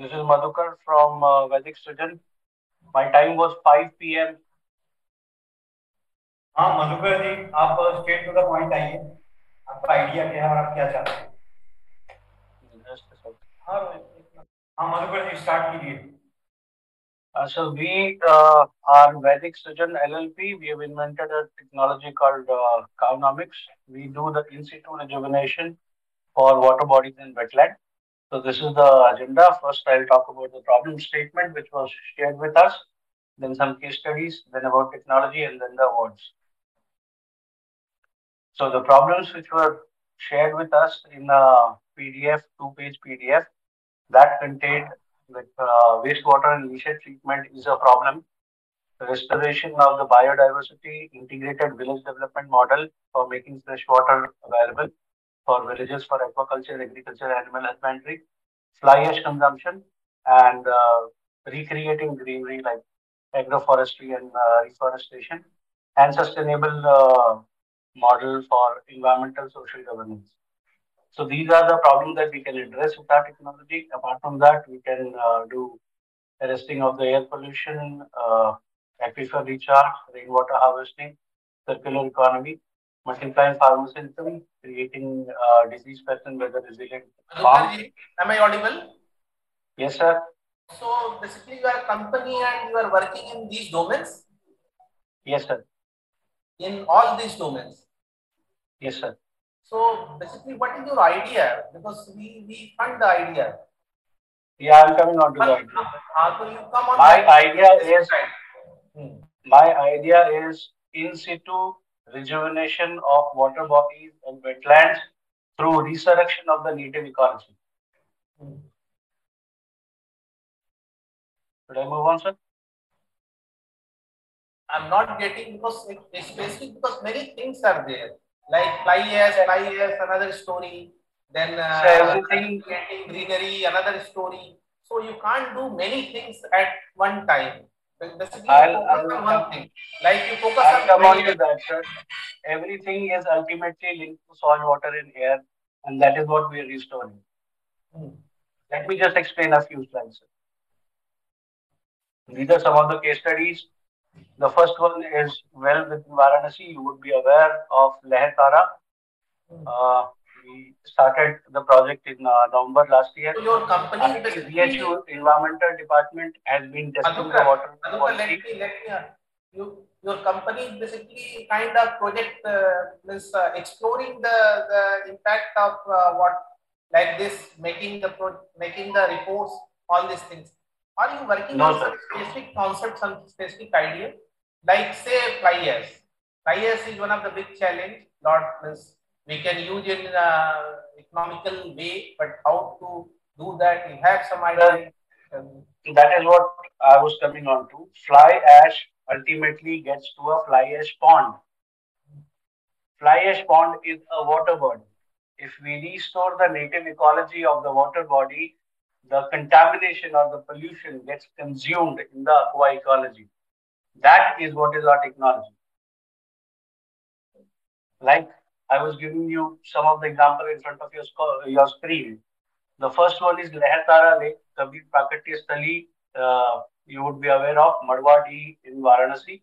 This is Madhukar from uh, Vedic Surgeon. My time was 5 p.m. हाँ मधुकर जी आप state to the point आइए आपका idea क्या है और आप क्या चाहते हैं हाँ मधुकर जी स्टार्ट कीजिए uh, so we uh, are Vedic Surgeon LLP. We have invented a technology called uh, Cownomics. We do the in situ rejuvenation for water bodies in wetland. So this is the agenda. First, I'll talk about the problem statement, which was shared with us, then some case studies, then about technology, and then the awards. So the problems which were shared with us in a PDF, two-page PDF, that contained with uh, wastewater and leachate treatment is a problem. Restoration of the biodiversity, integrated village development model for making fresh water available for villages for aquaculture, agriculture, animal husbandry, fly ash consumption, and uh, recreating greenery like agroforestry and uh, reforestation, and sustainable uh, model for environmental social governance. So these are the problems that we can address with our technology. Apart from that, we can uh, do arresting of the air pollution, uh, aquifer recharge, rainwater harvesting, circular economy, multiplying farmers income, creating uh, disease pest and weather resilient farm. Am I audible? Yes, sir. So basically, you are a company and you are working in these domains. Yes, sir. In all these domains. Yes, sir. So basically, what is your idea? Because we, we fund the idea. Yeah, I'm coming on to that. Uh, so you come on My idea is Hmm. my idea is in situ rejuvenation of water bodies and wetlands through resurrection of the native ecology. Should I move on, sir? I'm not getting because it- especially because many things are there. Like fly ash, fly ash, another story. Then uh, So everything- creating greenery, another story. So you can't do many things at one time. Basically, I'll- focus I'll on one thing. Like you focus I'll on come on to that, sir. Everything is ultimately linked to soil, water, and air, and that is what we are restoring. Hmm. Let me just explain a few slides. sir. These are some of the case studies. The first one is well within Varanasi. You would be aware of Lahartara. Hmm. Uh, we started the project in uh, November last year. So your company And basically. BHU Environmental Department has been testing the water quality. let me, let me, uh, you, your company is basically kind of project, uh, means, uh, exploring the, the impact of, uh, what, like this, making the pro, making the reports, all these things. Are you working No, on some specific concept, some specific idea? Like say fly ash. Fly ash is one of the big challenge, lot means we can use in uh, economical way, but how to do that, you have some idea? That is what I was coming on to. Fly ash ultimately gets to a fly ash pond. Fly ash pond is a water body. If we restore the native ecology of the water body, the contamination or the pollution gets consumed in the aqua ecology. That is what is our technology. Like I was giving you some of the example in front of your, sco- your screen. The first one is Lahartara Lake, Kabir Prakatya Sthal. Uh, you would be aware of Madwadi in Varanasi.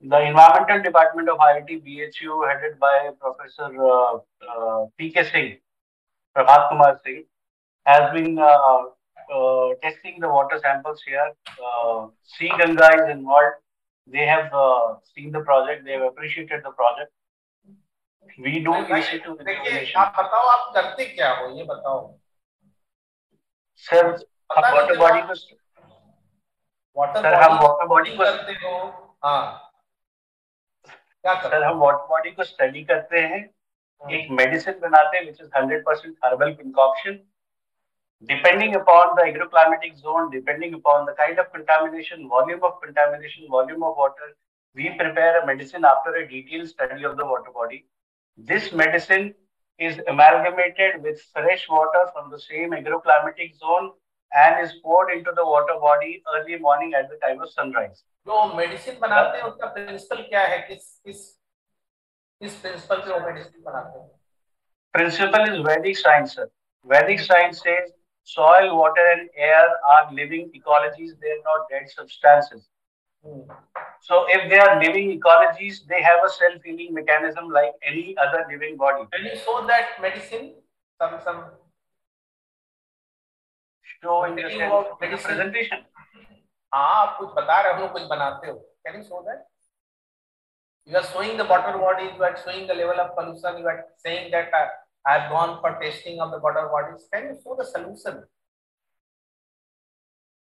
The Environmental Department of IIT BHU, headed by Professor uh, uh, P.K. Singh, Prabhat Kumar Singh, has been uh, uh, testing the water samples here. Uh, cGanga is involved. They have uh, seen the project. They have appreciated the project. We don't आप बताओ आप करते क्या हो? ये बताओ। Sir आप water body को हम वाटर बॉडी करते हो हाँ। सर हम वाटर बॉडी को स्टडी करते हैं। हाँ। एक मेडिसिन बनाते हैं which is hundred percent herbal concoction depending upon the agroclimatic zone depending upon the kind of contamination volume of contamination volume of water we prepare a medicine after a detail study of the water body this medicine is amalgamated with fresh water from the same agroclimatic zone and is poured into the water body early morning at the time of sunrise जो medicine बनाते हैं उसका principal क्या है किस किस किस principal पे वो मेडिसिन बनाते हैं principle is Vedic science, sir. Vedic science says soil, water, and air are living ecologies. They are not dead substances. Hmm. So if they are living ecologies, they have a self-healing mechanism like any other living body. Can you show that medicine? Some some show in the presentation. हाँ आप कुछ बता रहे हो हम लोग कुछ बनाते हो can you show that you are showing the water bodies you are showing the level of pollution you are saying that uh, I have gone for testing of the water bodies can you show the solution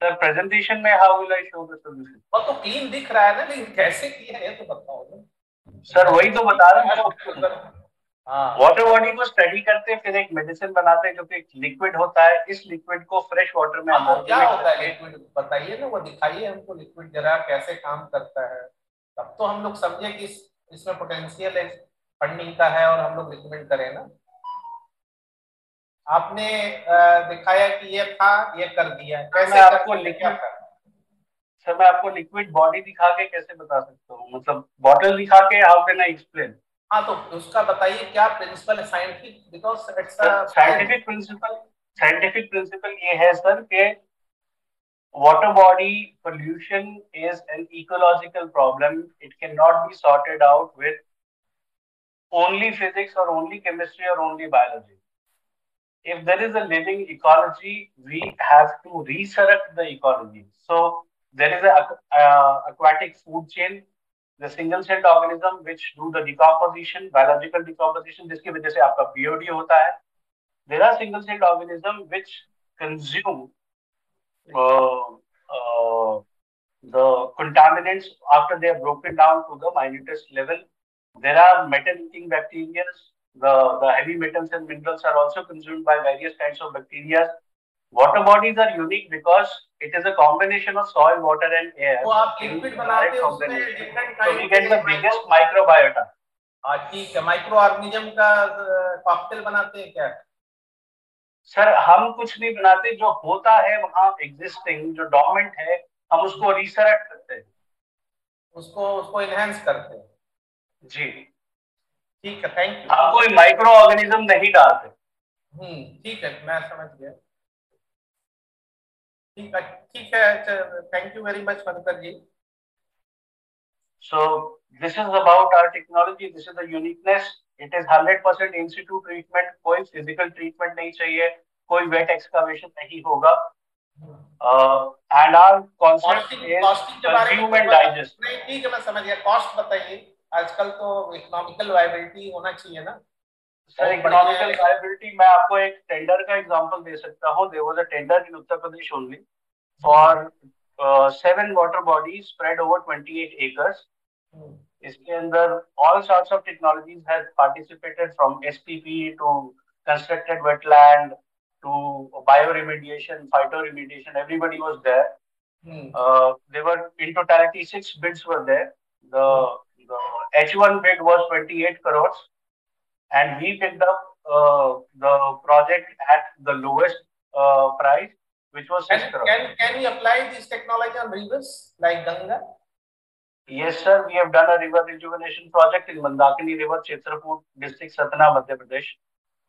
The presentation में how will I show the solution? वो तो clean दिख रहा है ना लेकिन कैसे किया है तो बताओ ना सर वही तो बता रहा हूँ। वाटर बॉडी को स्टडी करते फिर एक मेडिसिन बनाते हैं जो कि लिक्विड होता है। इस लिक्विड को फ्रेश वाटर में हम क्या होता है लिक्विड बताइए ना वो दिखाइए हमको लिक्विड जरा कैसे काम करता है। तब तो हम लोग समझे कि इस, इसमें पोटेंशियल है फंडिंग का है और हम लोग रिकमेंड करें ना। आपने दिखाया कि ये था ये कर दिया। कैसे आपको लिक्विड सर मैं आपको लिक्विड बॉडी दिखा के कैसे बता सकता हूँ? मतलब बॉटल दिखा के हाउ कैन आई एक्सप्लेन हाँ तो उसका बताइए क्या प्रिंसिपल है scientific because it's scientific principle scientific principle ये है सर कि water body pollution is an ecological problem. It cannot be sorted out with only physics or only chemistry or only biology. if there is a living ecology we have to resurrect the ecology so there is a uh, aquatic food chain the single celled organism which do the decomposition, biological decomposition, जिसकी वजह से आपका BOD होता है. There are single celled organism which consume uh, uh, the contaminants after they are broken down to the minutest level. There are metal eating bacteria. The, the heavy metals and minerals are also consumed by various kinds of bacteria. Water bodies are unique because it is a combination of soil, water, and air. तो आप liquid बनाते हो उसमें different kind we get the biggest microbiota. हाँ ठीक है micro organism का cocktail बनाते हैं क्या सर हम कुछ नहीं बनाते जो होता है वहाँ एग्जिस्टिंग जो डॉमेंट है हम उसको रिसरेक्ट करते हैं उसको उसको इनहेंस करते हैं जी ठीक है थैंक यू हम कोई माइक्रो ऑर्गेनिज्म नहीं डालते हम्म ठीक है मैं समझ गया ठीक है ठीक है thank you very much Madhukar ji So this is about our technology. This is the uniqueness. It is 100% in situ treatment. कोई physical treatment नहीं चाहिए कोई wet excavation नहीं होगा uh, and our concept costing, is costing consume and digest. नहीं ठीक है मैं समझ गया कॉस्ट बताइए आजकल तो इकोनॉमिकल वायबिलिटी होना चाहिए ना इकोनॉमिकल वायबिलिटी मैं आपको एक टेंडर का एग्जांपल दे सकता हूँ there was a tender in Uttar Pradesh only for seven water bodies spread over 28 acres इसके अंदर all sorts of technologies have participated from SPP to constructed wetland to bioremediation, phytoremediation. Everybody was there. Hmm. Uh, there were in totality six bids were there. The, the H1 bid was 28 crores, and we picked up uh, the project at the lowest uh, price, which was can, crores. Can, can we apply this technology on rivers like Ganga? Yes, sir. We have done a river rejuvenation project in Mandakini River, Chitrakoot district, Satna, Madhya Pradesh.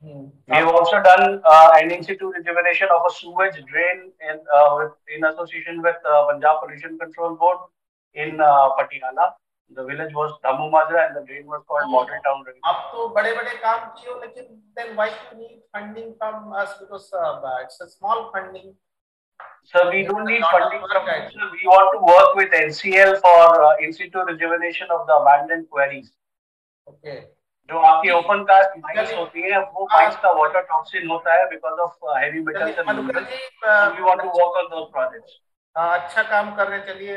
Hmm. We have also done uh, an in-situ rejuvenation of a sewage drain in, uh, with, in association with uh, Punjab Pollution Control Board in uh, Patiala. The village was Dhammu Majra and the drain was called Model Town Drain. आप तो बड़े-बड़े काम किए हो लेकिन then why you need funding from us because uh, it's a small funding so we don't need funding from council. We want to work with NCL for uh, in situ rejuvenation of the abandoned quarries. Okay. जो आपकी open cast mines होती है वो mines का water toxin होता है because of heavy metals and minerals we want to work on those projects अच्छा काम कर रहे चलिए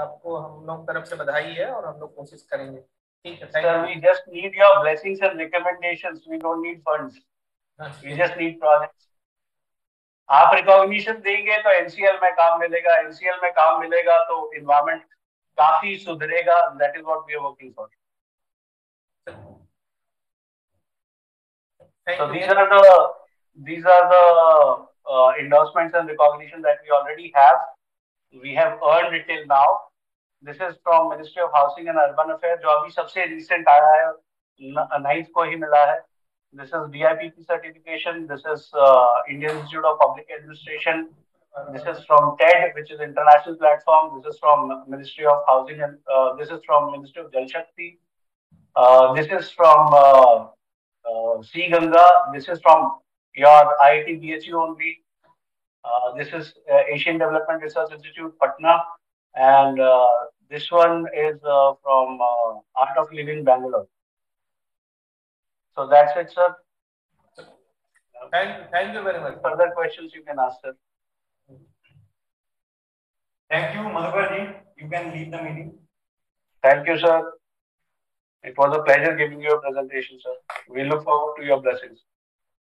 आपको हम लोग तरफ़ से बधाई है और हम लोग कोशिश करेंगे। ठीक है sir we just need your blessings and recommendations we don't need funds we just need projects आप रिकॉग्निशन देंगे तो एनसीएल में काम मिलेगा। एनसीएल में काम मिलेगा तो इन्वायरमेंट काफ़ी सुधरेगा। That is what we are working for so these are the these are the uh, endorsements and recognition that we already have. We have earned it till now. This is from Ministry of Housing and Urban Affairs, जो अभी सबसे recent आया है ninth को ही मिला है। This is BIPP certification, this is uh, Indian Institute of Public Administration, this is from TED, which is international platform, this is from Ministry of Housing, and uh, this is from Ministry of Jal Shakti, uh, this is from uh, uh cGanga, this is from your IIT BHU only, uh, this is uh, Asian Development Research Institute, Patna, and uh, this one is uh, from uh, Art of Living, Bangalore. So that's it, sir. Thank, thank you very much. Further questions you can ask, sir. Thank you, Madhukarji. You can leave the meeting. Thank you, sir. It was a pleasure giving you a presentation, sir. We look forward to your blessings.